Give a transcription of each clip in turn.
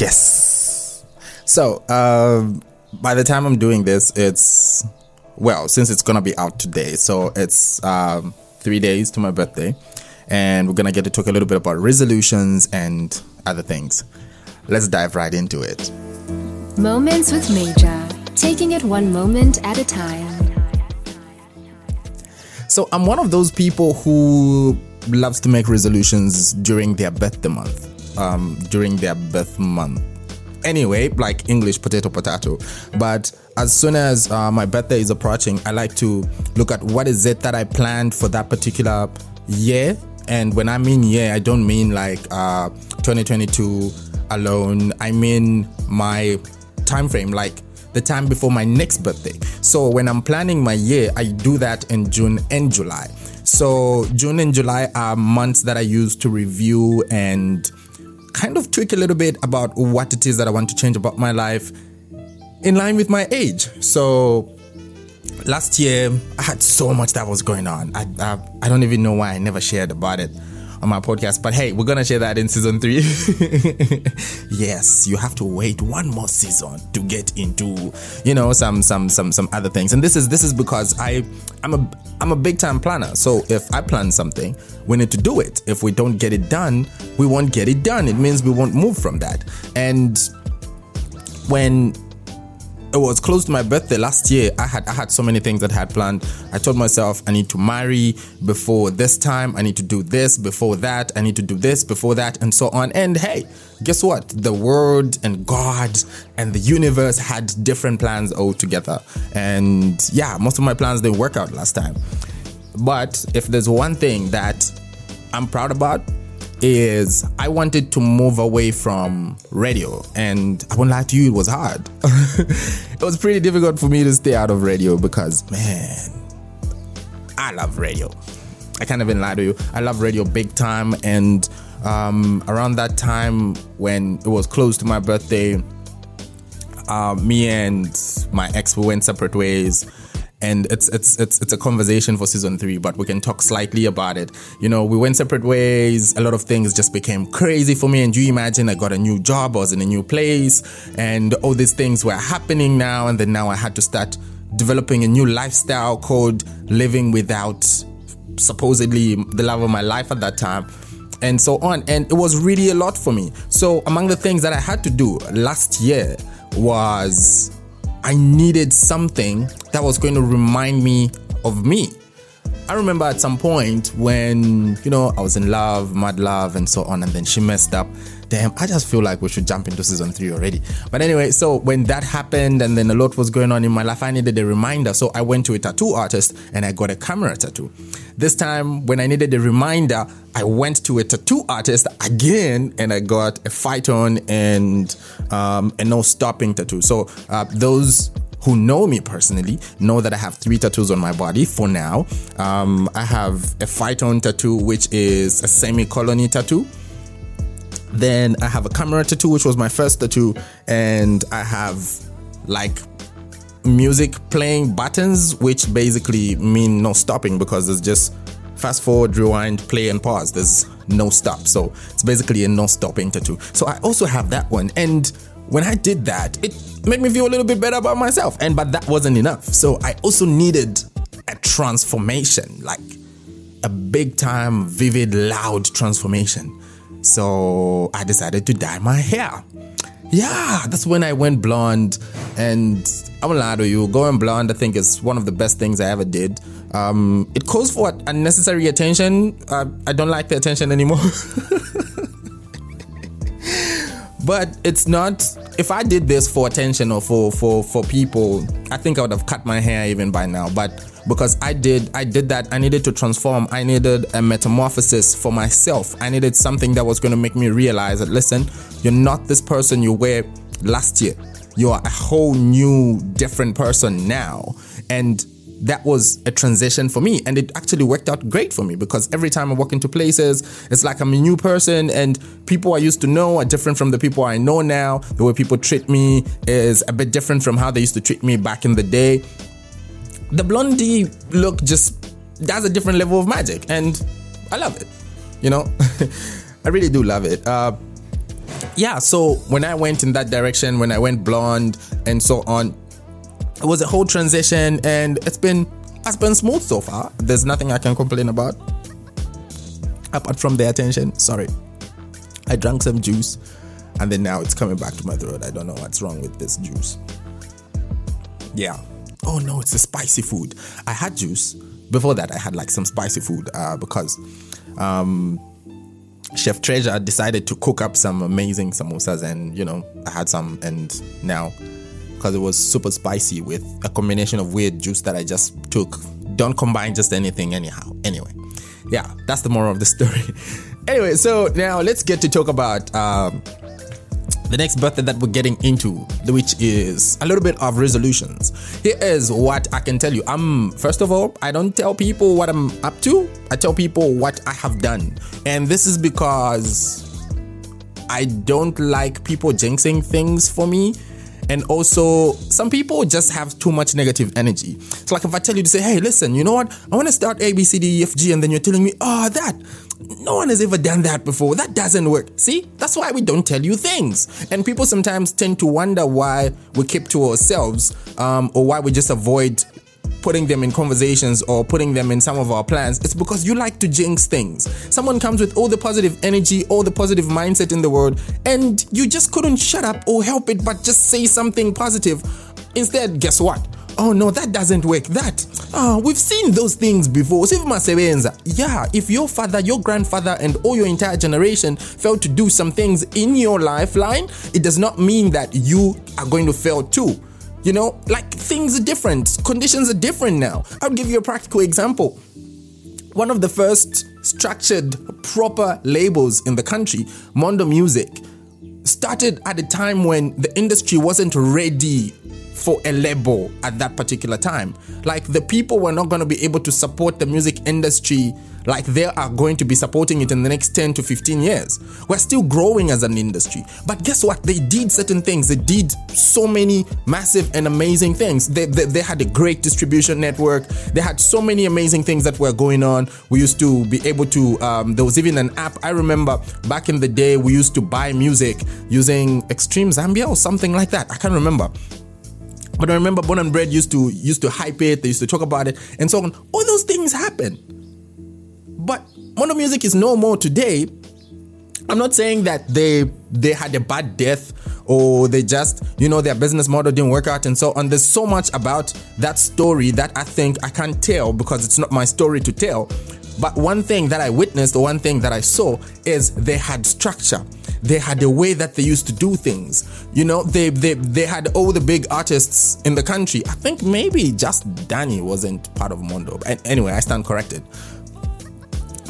Yes. So, um, by the time I'm doing this, it's well, since it's gonna be out today, so it's um, three days to my birthday, and we're gonna get to talk a little bit about resolutions and other things. Let's dive right into it. Moments with Major, taking it one moment at a time. So I'm one of those people who loves to make resolutions during their birthday month. Um, during their birth month. Anyway, like English potato potato. But as soon as uh, my birthday is approaching, I like to look at what is it that I planned for that particular year. And when I mean year, I don't mean like uh, 2022 alone. I mean my time frame, like the time before my next birthday. So when I'm planning my year, I do that in June and July. So June and July are months that I use to review and kind of tweak a little bit about what it is that I want to change about my life in line with my age. So last year I had so much that was going on. I, I, I don't even know why I never shared about it on my podcast. But hey, we're gonna share that in season three. yes, you have to wait one more season to get into, you know, some some some some other things. And this is this is because I I'm a I'm a big time planner. So if I plan something, we need to do it. If we don't get it done, we won't get it done. It means we won't move from that. And when it was close to my birthday last year. I had I had so many things that I had planned. I told myself I need to marry before this time. I need to do this before that. I need to do this before that, and so on. And hey, guess what? The world and God and the universe had different plans altogether. And yeah, most of my plans didn't work out last time. But if there's one thing that I'm proud about is I wanted to move away from radio, and I won't lie to you, it was hard. it was pretty difficult for me to stay out of radio because, man, I love radio. I can't even lie to you. I love radio big time, and um, around that time when it was close to my birthday, uh, me and my ex we went separate ways and it's it's it's it's a conversation for season three, but we can talk slightly about it. You know, we went separate ways. A lot of things just became crazy for me. And you imagine? I got a new job, I was in a new place, and all these things were happening now. And then now I had to start developing a new lifestyle called living without supposedly the love of my life at that time and so on. And it was really a lot for me. So, among the things that I had to do last year was I needed something that was going to remind me of me. I remember at some point when, you know, I was in love, mad love, and so on, and then she messed up. Damn, I just feel like we should jump into season three already. But anyway, so when that happened and then a lot was going on in my life, I needed a reminder. So I went to a tattoo artist and I got a camera tattoo. This time, when I needed a reminder, I went to a tattoo artist again and I got a phaeton and um, a no stopping tattoo. So uh, those who know me personally know that I have three tattoos on my body for now. Um, I have a phaeton tattoo, which is a semicolon tattoo. Then I have a camera tattoo, which was my first tattoo, and I have like music playing buttons, which basically mean no stopping because there's just fast forward, rewind, play, and pause. There's no stop. So it's basically a no stopping tattoo. So I also have that one. And when I did that, it made me feel a little bit better about myself. And but that wasn't enough. So I also needed a transformation, like a big time, vivid, loud transformation. So I decided to dye my hair. Yeah, that's when I went blonde. And I won't lie to you, going blonde, I think, is one of the best things I ever did. Um, it calls for unnecessary attention. Uh, I don't like the attention anymore. but it's not if i did this for attention or for for for people i think i would have cut my hair even by now but because i did i did that. I needed to transform. I needed a metamorphosis for myself. I needed something that was going to make me realize that listen you're not this person you were last year. You are a whole new different person now. And that was a transition for me. And it actually worked out great for me because every time I walk into places it's like I'm a new person and people I used to know are different from the people I know now. The way people treat me is a bit different from how they used to treat me back in the day the blondie look just does a different level of magic and I love it you know I really do love it uh, yeah, so when I went in that direction, when I went blonde and so on, it was a whole transition and it's been it's been smooth so far. There's nothing I can complain about. Apart from the attention. Sorry. I drank some juice and then now it's coming back to my throat. I don't know what's wrong with this juice. Yeah. Oh no, it's a spicy food. I had juice. Before that, I had like some spicy food uh, because um, Chef Treasure decided to cook up some amazing samosas, and you know, I had some, and now because it was super spicy with a combination of weird juice that I just took. Don't combine just anything, anyhow. Anyway, yeah, that's the moral of the story. anyway, so now let's get to talk about um, the next birthday that we're getting into, which is a little bit of resolutions. Here is what I can tell you. I'm first of all, I don't tell people what I'm up to. I tell people what I have done, and this is because I don't like people jinxing things for me. And also, some people just have too much negative energy. It's like if I tell you to say, hey, listen, you know what? I want to start A, B, C, D, E, F, G, and then you're telling me, oh, that. No one has ever done that before. That doesn't work. See? That's why we don't tell you things. And people sometimes tend to wonder why we keep to ourselves um, or why we just avoid putting them in conversations or putting them in some of our plans, it's because you like to jinx things. Someone comes with all the positive energy, all the positive mindset in the world, and you just couldn't shut up or help it but just say something positive. Instead, guess what? Oh no, that doesn't work. That, ah, we've seen those things before. Yeah, if your father, your grandfather, and all your entire generation failed to do some things in your lifeline, it does not mean that you are going to fail too. You know, like things are different, conditions are different now. I'll give you a practical example. One of the first structured, proper labels in the country, Mondo Music, started at a time when the industry wasn't ready for a label at that particular time. Like the people were not going to be able to support the music industry like they are going to be supporting it in the next 10 to 15 years. We're still growing as an industry. But guess what? They did certain things. They did so many massive and amazing things. They, they, they had a great distribution network. They had so many amazing things that were going on. We used to be able to, um, there was even an app. I remember back in the day, we used to buy music using Extreme Zambia or something like that. I can't remember. But I remember Bon and Bread used to used to hype it, they used to talk about it, and so on. All those things happen. But Mondo Music is no more today. I'm not saying that they they had a bad death or they just you know their business model didn't work out and so on. There's so much about that story that I think I can't tell because it's not my story to tell. But one thing that I witnessed, or one thing that I saw, is they had structure. They had a way that they used to do things. You know, they they they had all the big artists in the country. I think maybe just Danny wasn't part of Mondo. Anyway, I stand corrected.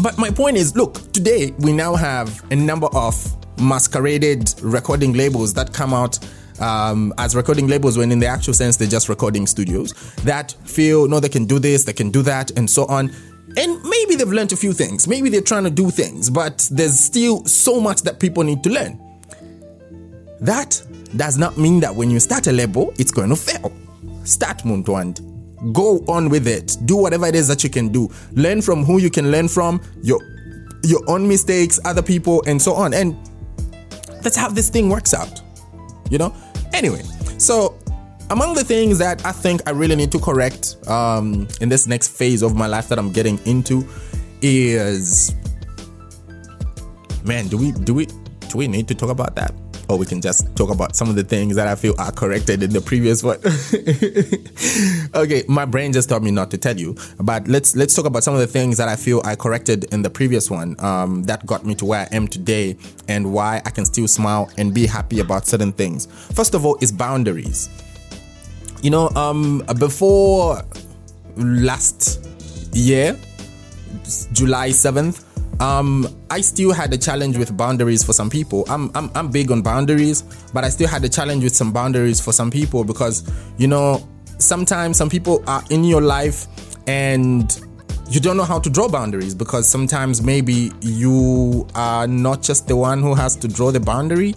But my point is, look, today we now have a number of masqueraded recording labels that come out um, as recording labels when in the actual sense they're just recording studios that feel no they can do this they can do that and so on and maybe they've learned a few things. Maybe they're trying to do things but there's still so much that people need to learn. That does not mean that when you start a label it's going to fail. Start Muntwand. Go on with it. Do whatever it is that you can do. Learn from who you can learn from your your own mistakes other people and so on. And that's how this thing works out you know? Anyway so among the things that i think i really need to correct um, in this next phase of my life that i'm getting into is man do we do we do we need to talk about that or we can just talk about some of the things that I feel are corrected in the previous one. okay, my brain just told me not to tell you, but let's let's talk about some of the things that I feel I corrected in the previous one um, that got me to where I am today and why I can still smile and be happy about certain things. First of all, is boundaries. You know, um, before last year, July seventh um, I still had a challenge with boundaries for some people. I'm, I'm, I'm big on boundaries, but I still had a challenge with some boundaries for some people because, you know, sometimes some people are in your life and you don't know how to draw boundaries because sometimes maybe you are not just the one who has to draw the boundary,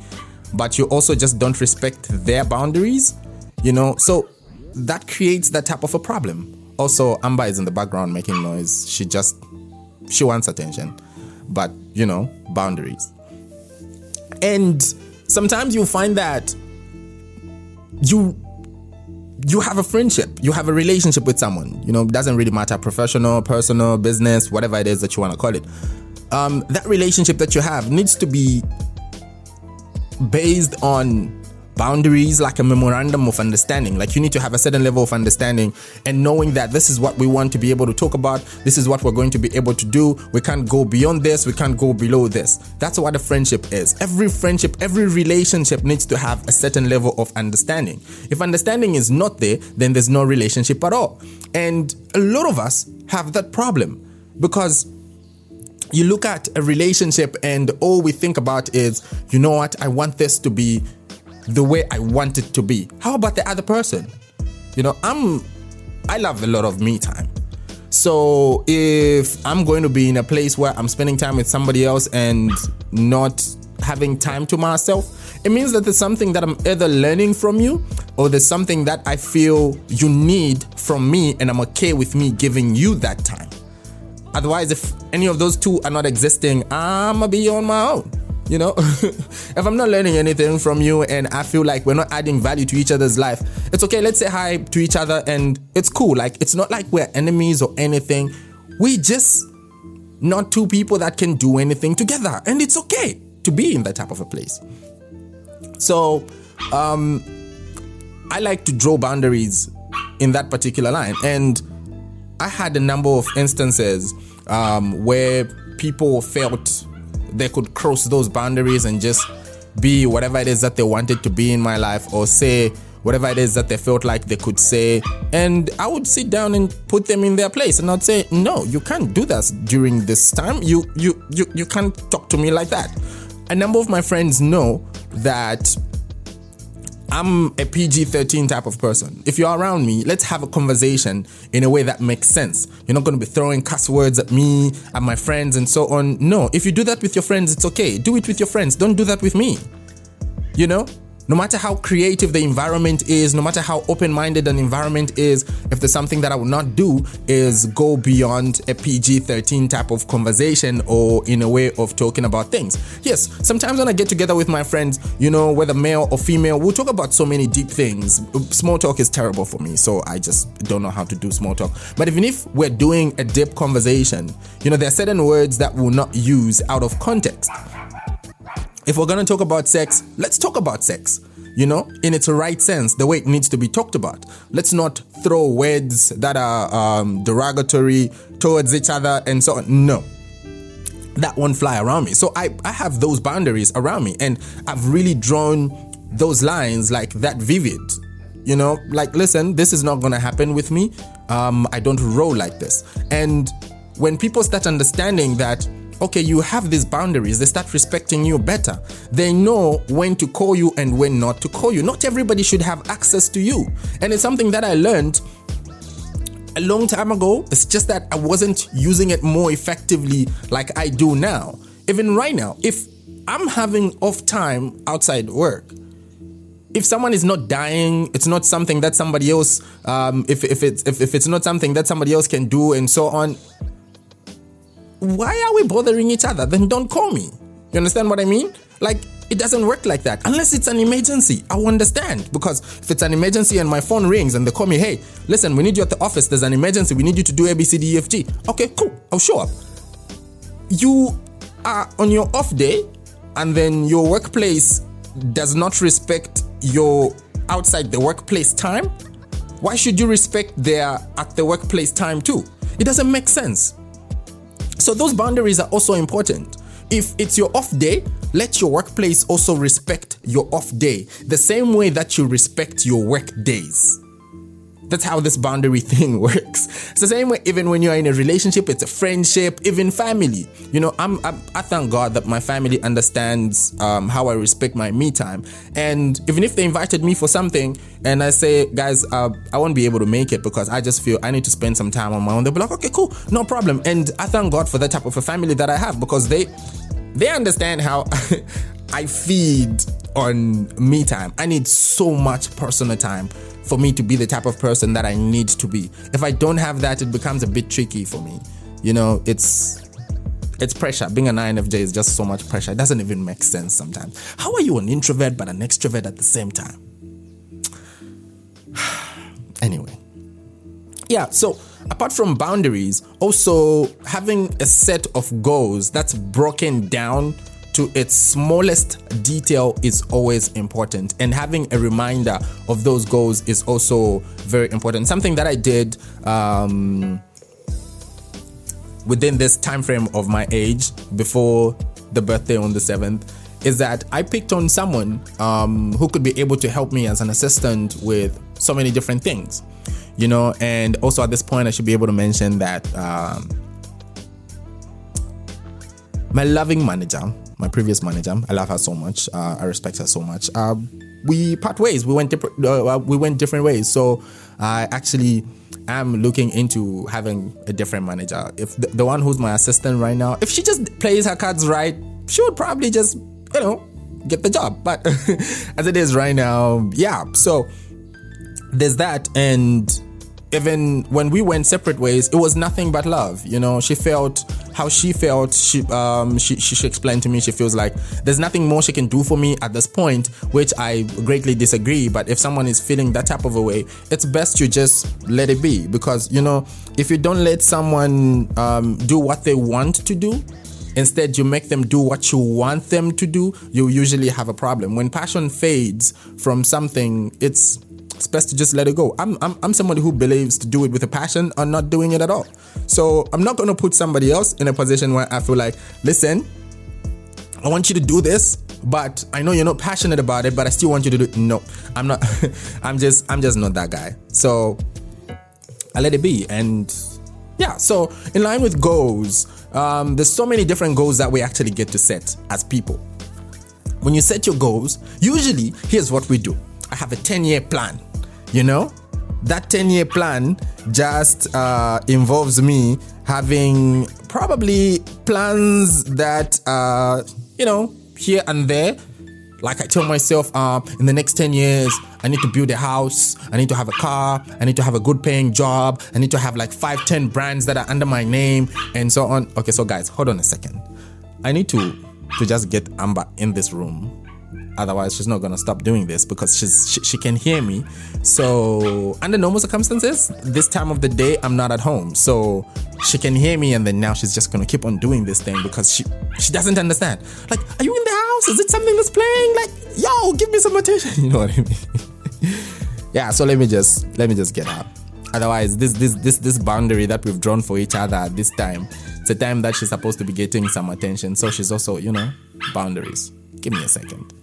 but you also just don't respect their boundaries, you know, so that creates that type of a problem. Also, Amber is in the background making noise. She just she wants attention but you know, boundaries. And sometimes you find that you you have a friendship, you have a relationship with someone. You know, it doesn't really matter professional, personal, business, whatever it is that you want to call it. Um, that relationship that you have needs to be based on boundaries like a memorandum of understanding. Like you need to have a certain level of understanding and knowing that this is what we want to be able to talk about. This is what we're going to be able to do. We can't go beyond this. We can't go below this. That's what a friendship is. Every friendship every relationship needs to have a certain level of understanding. If understanding is not there then there's no relationship at all. And a lot of us have that problem because you look at a relationship and all we think about is you know what? I want this to be the way I want it to be. How about the other person? You know, I'm I love a lot of me time. So if I'm going to be in a place where I'm spending time with somebody else and not having time to myself, it means that there's something that I'm either learning from you or there's something that I feel you need from me and I'm okay with me giving you that time. Otherwise, if any of those two are not existing, I'm gonna be on my own. You know, if I'm not learning anything from you and I feel like we're not adding value to each other's life, it's okay. Let's say hi to each other and it's cool. Like, it's not like we're enemies or anything. We just not two people that can do anything together. And it's okay to be in that type of a place. So, um, I like to draw boundaries in that particular line. And I had a number of instances um, where people felt they could cross those boundaries and just be whatever it is that they wanted to be in my life or say whatever it is that they felt like they could say. And i would sit down and put them in their place and i'd say no you can't do that during this time. You you you, you can't talk to me like that. A number of my friends know that I'm a PG 13 type of person. If you're around me, let's have a conversation in a way that makes sense. You're not going to be throwing cuss words at me, at my friends, and so on. No, if you do that with your friends, it's okay. Do it with your friends. Don't do that with me. You know? No matter how creative the environment is, no matter how open minded an environment is, if there's something that I will not do is go beyond a PG 13 type of conversation or in a way of talking about things. Yes, sometimes when I get together with my friends, you know, whether male or female, we'll talk about so many deep things. Small talk is terrible for me, so I just don't know how to do small talk. But even if we're doing a deep conversation, you know, there are certain words that we'll not use out of context if we're going to talk about sex, let's talk about sex, you know, in its right sense, the way it needs to be talked about. Let's not throw words that are um, derogatory towards each other and so on. No. That won't fly around me. So I, I have those boundaries around me and I've really drawn those lines like that vivid. You know, like, listen, this is not going to happen with me. Um, I don't roll like this. And when people start understanding that, okay, you have these boundaries, they start respecting you better. They know when to call you and when not to call you. Not everybody should have access to you. And it's something that I learned a long time ago. It's just that I wasn't using it more effectively like I do now. Even right now, if I'm having off time outside work, if someone is not dying, it's not something that somebody else, um, if, if, it's, if, if it's not something that somebody else can do and so on, why are we bothering each other? Then don't call me. You understand what I mean? Like, it doesn't work like that. Unless it's an emergency, I understand. Because if it's an emergency and my phone rings and they call me, hey, listen, we need you at the office, there's an emergency, we need you to do ABCDEFG. Okay, cool, I'll show up. You are on your off day, and then your workplace does not respect your outside the workplace time. Why should you respect their at the workplace time too? It doesn't make sense. So those boundaries are also important. If it's your off day, let your workplace also respect your off day the same way that you respect your work days. That's how this boundary thing works. It's the same way, even when you're in a relationship, it's a friendship, even family. You know, I'm, I'm i thank God that my family understands um, how I respect my me time. And even if they invited me for something, and I say, guys, uh, I won't be able to make it because I just feel I need to spend some time on my own. They'll be like, okay, cool, no problem. And I thank God for that type of a family that I have because they they understand how I feed on me time. I need so much personal time for me to be the type of person that I need to be. If I don't have that, it becomes a bit tricky for me. You know, it's it's pressure. Being an INFJ is just so much pressure. It doesn't even make sense sometimes. How are you an introvert but an extrovert at the same time? anyway. Yeah, so apart from boundaries, also having a set of goals that's broken down to its smallest detail is always important and having a reminder of those goals is also very important something that i did um, within this time frame of my age before the birthday on the 7th is that I picked on someone um, who could be able to help me as an assistant with so many different things, you know. And also at this point, I should be able to mention that um, my loving manager, my previous manager, I love her so much. Uh, I respect her so much. Uh, we part ways. We went different. Uh, we went different ways. So I actually am looking into having a different manager. If the, the one who's my assistant right now, if she just plays her cards right, she would probably just, you know, get the job. But as it is right now, yeah. So there's that. And even when we went separate ways, it was nothing but love. You know, she felt how she felt. She um she, she, she explained to me she feels like there's nothing more she can do for me at this point, which I greatly disagree. But if someone is feeling that type of a way, it's best you just let it be because you know if you don't let someone um, do what they want to do, Instead, you make them do what you want them to do, you usually have a problem. When passion fades from something, it's it's best to just let it go. I'm, I'm, I'm somebody who believes to do it with a passion or not doing it at all. So I'm not going to put somebody else in a position where I feel like, listen, I want you to do this, but I know you're not passionate about it, but I still want you to do it. No, I'm not. I'm just, I'm just not that guy. So I let it be. And yeah, so in line with goals, um, there's so many different goals that we actually get to set as people. When you set your goals, usually here's what we do I have a 10 year plan, you know? That 10 year plan just uh, involves me having probably plans that, uh, you know, here and there. Like I tell myself, uh, in the next 10 years, I need to build a house, I need to have a car, I need to have a good paying job, I need to have like five, 10 brands that are under my name, and so on. Okay, so guys, hold on a second. I need to to just get Amber in this room otherwise she's not gonna stop doing this because she's she, she, can hear me. So under normal circumstances this time of the day i'm not at home. So she can hear me and then now she's just gonna keep on doing this thing because she she doesn't understand. Like are you in the house? Is it something that's playing? Like yo give me some attention. You know what i mean? Yeah so let me just let me just get out otherwise this this this this boundary that we've drawn for each other at this time it's a time that she's supposed to be getting some attention. So she's also you know boundaries. Give me a second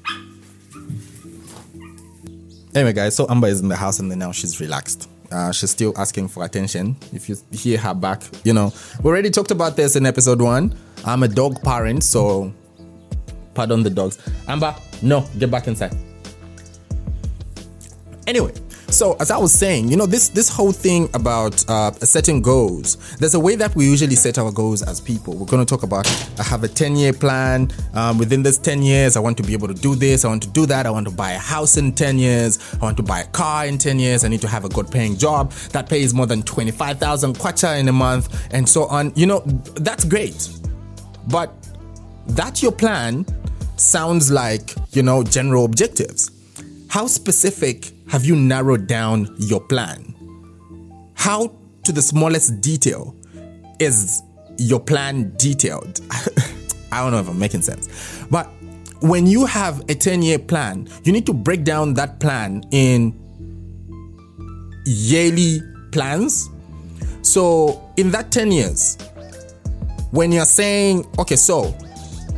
Anyway, guys, so Amber is in the house and now she's relaxed. Uh, she's still asking for attention. If you hear her back, you know, we already talked about this in episode one. I'm a dog parent, so pardon the dogs. Amber, no, get back inside. Anyway, so as I was saying, you know, this this whole thing about uh, setting goals. There's a way that we usually set our goals as people. We're going to talk about. I have a 10 year plan. Um, within this 10 years, I want to be able to do this. I want to do that. I want to buy a house in 10 years. I want to buy a car in 10 years. I need to have a good paying job that pays more than 25,000 kwacha in a month, and so on. You know, that's great, but that your plan sounds like you know general objectives. How specific have you narrowed down your plan? How, to the smallest detail, is your plan detailed? I don't know if I'm making sense. But when you have a 10 year plan, you need to break down that plan in yearly plans. So, in that 10 years, when you're saying, okay, so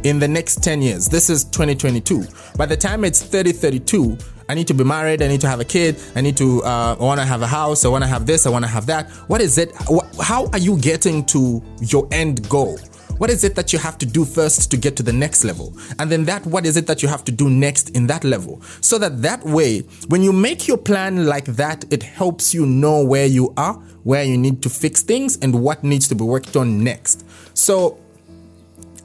in the next 10 years, this is 2022, by the time it's 3032, I need to be married. I need to have a kid. I need to. Uh, I want to have a house. I want to have this. I want to have that. What is it? How are you getting to your end goal? What is it that you have to do first to get to the next level? And then that, what is it that you have to do next in that level? So that that way, when you make your plan like that, it helps you know where you are, where you need to fix things, and what needs to be worked on next. So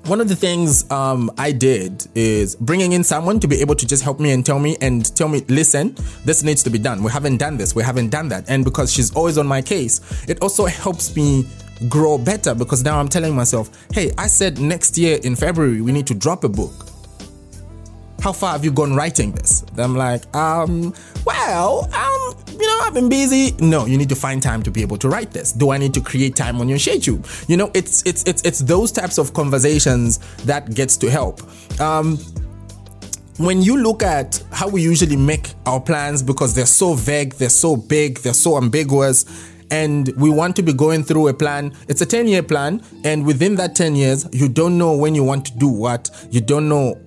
one of the things um, I did is bringing in someone to be able to just help me and tell me and tell me, listen, this needs to be done. We haven't done this. We haven't done that. And because she's always on my case, it also helps me grow better because now I'm telling myself, hey, I said next year in February we need to drop a book. How far have you gone writing this? I'm like, um, well, um, you know, I've been busy. No, you need to find time to be able to write this. Do I need to create time on your schedule? You know, it's it's it's it's those types of conversations that gets to help. Um, when you look at how we usually make our plans because they're so vague, they're so big, they're so ambiguous, and we want to be going through a plan, it's a 10 year plan, and within that 10 years, you don't know when you want to do what, you don't know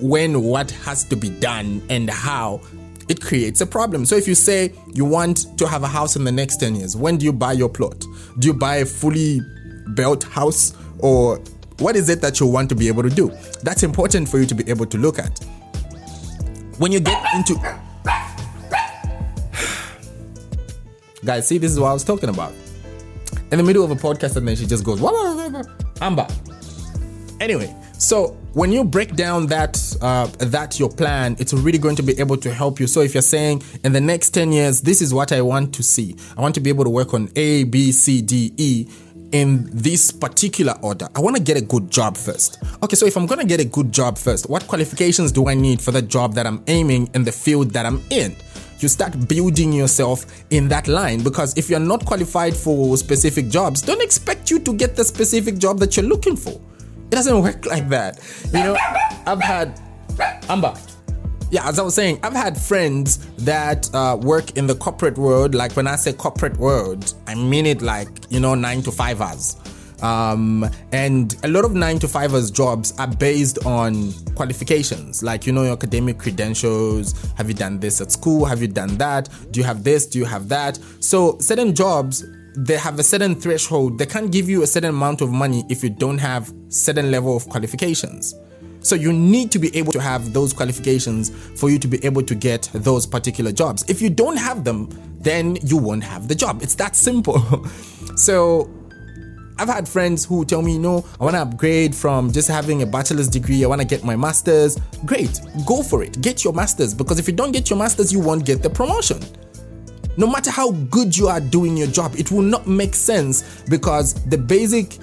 when what has to be done and how. It creates a problem. So, if you say you want to have a house in the next 10 years, when do you buy your plot? Do you buy a fully built house or what is it that you want to be able to do? That's important for you to be able to look at when you get into guys see this is what i was talking about in the middle of a podcast and then she just goes amber anyway so when you break down that uh, that your plan it's really going to be able to help you so if you're saying in the next 10 years this is what i want to see i want to be able to work on a b c d e in this particular order. I want to get a good job first. Okay, so if I'm going to get a good job first, what qualifications do I need for the job that I'm aiming in the field that I'm in? You start building yourself in that line because if you're not qualified for specific jobs, don't expect you to get the specific job that you're looking for. It doesn't work like that. You know, I've had Amber yeah, as I was saying, I've had friends that uh, work in the corporate world. Like when I say corporate world, I mean it like, you know, nine to fivers. Um, and a lot of nine to fivers jobs are based on qualifications, like, you know, your academic credentials. Have you done this at school? Have you done that? Do you have this? Do you have that? So certain jobs, they have a certain threshold. They can't give you a certain amount of money if you don't have certain level of qualifications. So you need to be able to have those qualifications for you to be able to get those particular jobs. If you don't have them, then you won't have the job. It's that simple. so I've had friends who tell me, no, I want to upgrade from just having a bachelor's degree. I want to get my master's. Great, go for it. Get your master's because if you don't get your master's, you won't get the promotion. No matter how good you are doing your job, it will not make sense because the basic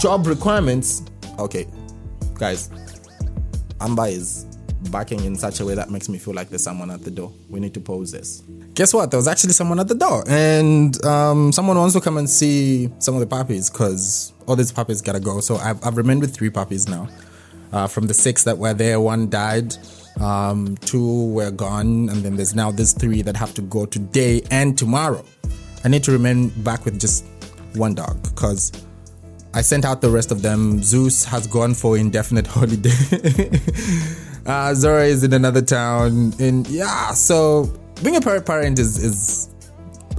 job requirements. Okay, guys, Amber is backing in such a way that makes me feel like there's someone at the door. We need to pause this. Guess what? There was actually someone at the door, and um, someone wants to come and see some of the puppies because all these puppies gotta go. So I've, I've remained with three puppies now. Uh, from the six that were there, one died, um, two were gone, and then there's now these three that have to go today and tomorrow. I need to remain back with just one dog because I sent out the rest of them. Zeus has gone for indefinite holiday. uh, Zora is in another town. And yeah, so being a parent is is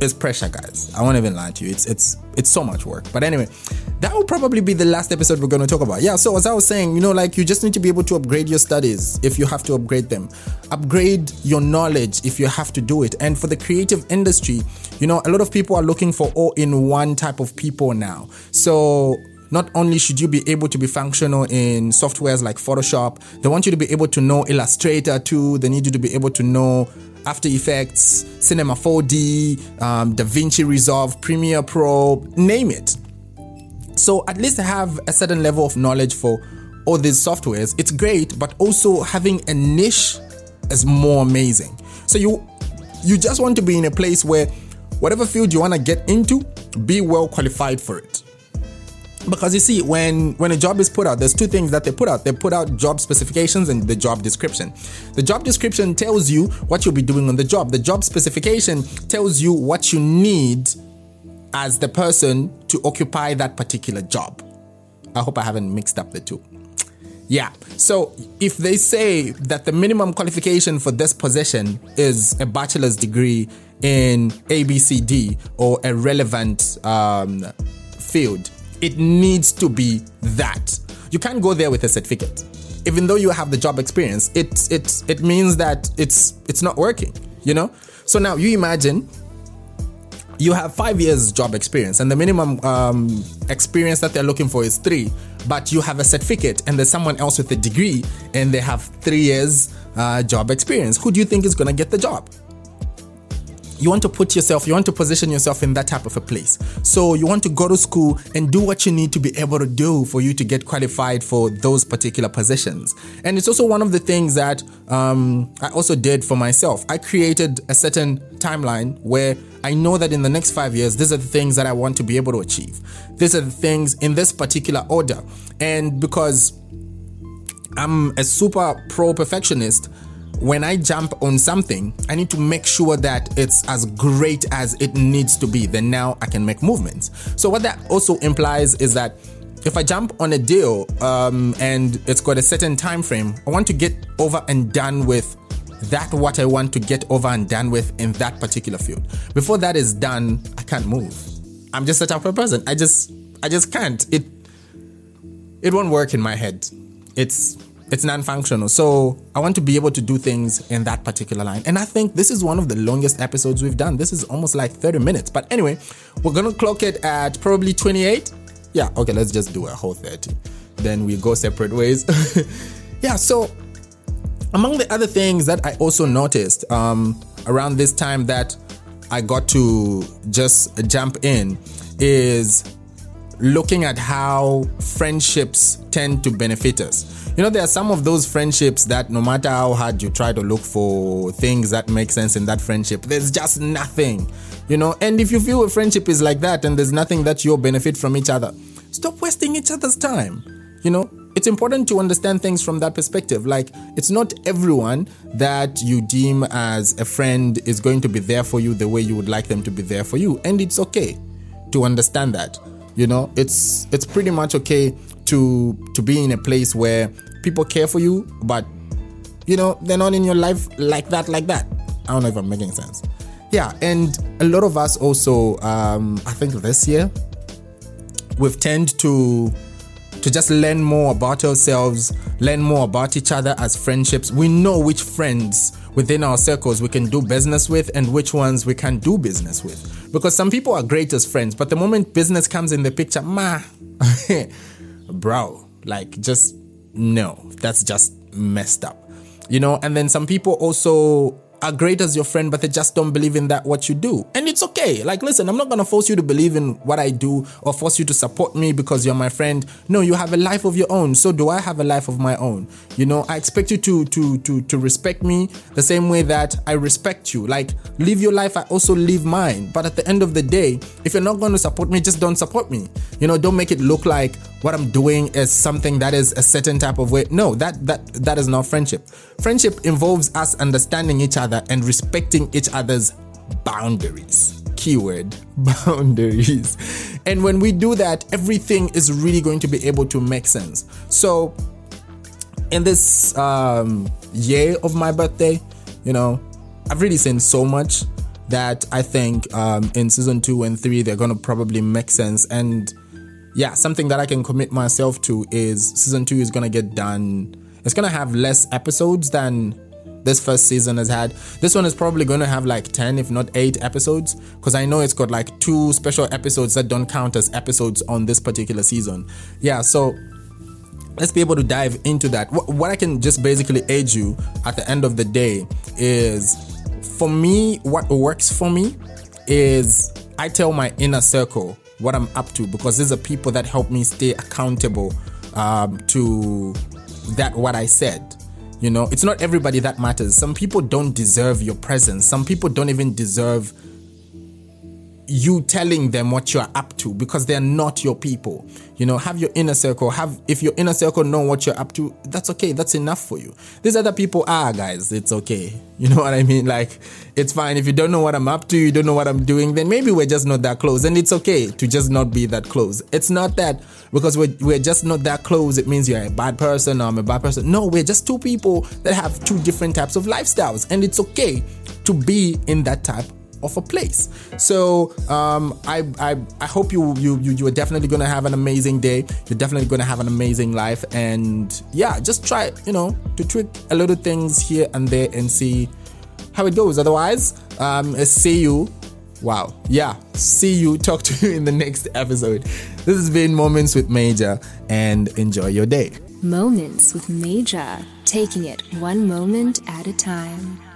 is pressure, guys. I won't even lie to you. It's it's it's so much work. But anyway, that will probably be the last episode we're going to talk about. Yeah. So as I was saying, you know, like you just need to be able to upgrade your studies if you have to upgrade them, upgrade your knowledge if you have to do it. And for the creative industry, you know, a lot of people are looking for all-in-one type of people now. So not only should you be able to be functional in softwares like Photoshop, they want you to be able to know Illustrator too. They need you to be able to know After Effects, Cinema 4D, um, DaVinci Resolve, Premiere Pro, name it. So at least have a certain level of knowledge for all these softwares. It's great, but also having a niche is more amazing. So you you just want to be in a place where whatever field you want to get into, be well qualified for it because you see when when a job is put out there's two things that they put out. They put out job specifications and the job description. The job description tells you what you'll be doing on the job. The job specification tells you what you need as the person to occupy that particular job. I hope i haven't mixed up the two. Yeah. So if they say that the minimum qualification for this position is a bachelor's degree in abcd or a relevant um, field it needs to be that. You can't go there with a certificate. Even though you have the job experience, it it it means that it's it's not working, you know? So now you imagine you have five years job experience and the minimum um, experience that they're looking for is three but you have a certificate and there's someone else with a degree and they have three years uh, job experience who do you think is going to get the job you want to put yourself, you want to position yourself in that type of a place. So you want to go to school and do what you need to be able to do for you to get qualified for those particular positions. And it's also one of the things that um, I also did for myself. I created a certain timeline where I know that in the next five years, these are the things that I want to be able to achieve. These are the things in this particular order. And because I'm a super pro perfectionist, when I jump on something, I need to make sure that it's as great as it needs to be. Then now I can make movements. So what that also implies is that if I jump on a deal um, and it's got a certain time frame, I want to get over and done with that what I want to get over and done with in that particular field. Before that is done, I can't move. I'm just such a person. I just I just can't. It it won't work in my head. It's it's non-functional. So I want to be able to do things in that particular line. And I think this is one of the longest episodes we've done. This is almost like 30 minutes. But anyway, we're gonna clock it at probably 28. Yeah, okay, let's just do a whole 30. Then we go separate ways. yeah, so among the other things that I also noticed um, around this time that I got to just jump in is looking at how friendships tend to benefit us. You know, there are some of those friendships that no matter how hard you try to look for things that make sense in that friendship, there's just nothing. You know, and if you feel a friendship is like that and there's nothing that you'll benefit from each other, stop wasting each other's time. You know, it's important to understand things from that perspective. Like, it's not everyone that you deem as a friend is going to be there for you the way you would like them to be there for you. And it's okay to understand that. You know, it's it's pretty much okay to to be in a place where people care for you, but you know, they're not in your life like that, like that. I don't know if I'm making sense. Yeah, and a lot of us also, um, I think this year, we've tend to to just learn more about ourselves, learn more about each other as friendships. We know which friends within our circles we can do business with and which ones we can't do business with. Because some people are great as friends, but the moment business comes in the picture, ma, bro, like just no, that's just messed up. You know, and then some people also are great as your friend, but they just don't believe in that what you do. And it's okay. Like, listen, I'm not gonna force you to believe in what I do or force you to support me because you're my friend. No, you have a life of your own. So do I have a life of my own. You know, I expect you to to to to respect me the same way that I respect you. Like, live your life, I also live mine. But at the end of the day, if you're not gonna support me, just don't support me. You know, don't make it look like what I'm doing is something that is a certain type of way. No, that that that is not friendship. Friendship involves us understanding each other and respecting each other's boundaries. Keyword boundaries. And when we do that, everything is really going to be able to make sense. So, in this um, year of my birthday, you know, I've really seen so much that I think um, in season two and three they're gonna probably make sense. And yeah, something that I can commit myself to is season two is gonna get done. It's gonna have less episodes than this first season has had. This one is probably going to have like 10, if not 8 episodes, because I know it's got like two special episodes that don't count as episodes on this particular season. Yeah, so let's be able to dive into that. What I can just basically aid you at the end of the day is for me, what works for me is I tell my inner circle what I'm up to because these are people that help me stay accountable um, to that what I said. You know, it's not everybody that matters. Some people don't deserve your presence. Some people don't even deserve you telling them what you're up to because they're not your people. You know, have your inner circle. Have if your inner circle know what you're up to, that's okay. That's enough for you. These other people are guys, it's okay. You know what I mean? Like it's fine. If you don't know what I'm up to, you don't know what I'm doing, then maybe we're just not that close. And it's okay to just not be that close. It's not that because we're we're just not that close, it means you're a bad person or I'm a bad person. No, we're just two people that have two different types of lifestyles. And it's okay to be in that type of a place. So um, I, I I hope you you you are definitely gonna have an amazing day. You're definitely gonna have an amazing life, and yeah, just try you know to tweak a little things here and there and see how it goes. Otherwise, um, see you. Wow, yeah, see you. Talk to you in the next episode. This has been Moments with Major, and enjoy your day. Moments with Major, taking it one moment at a time.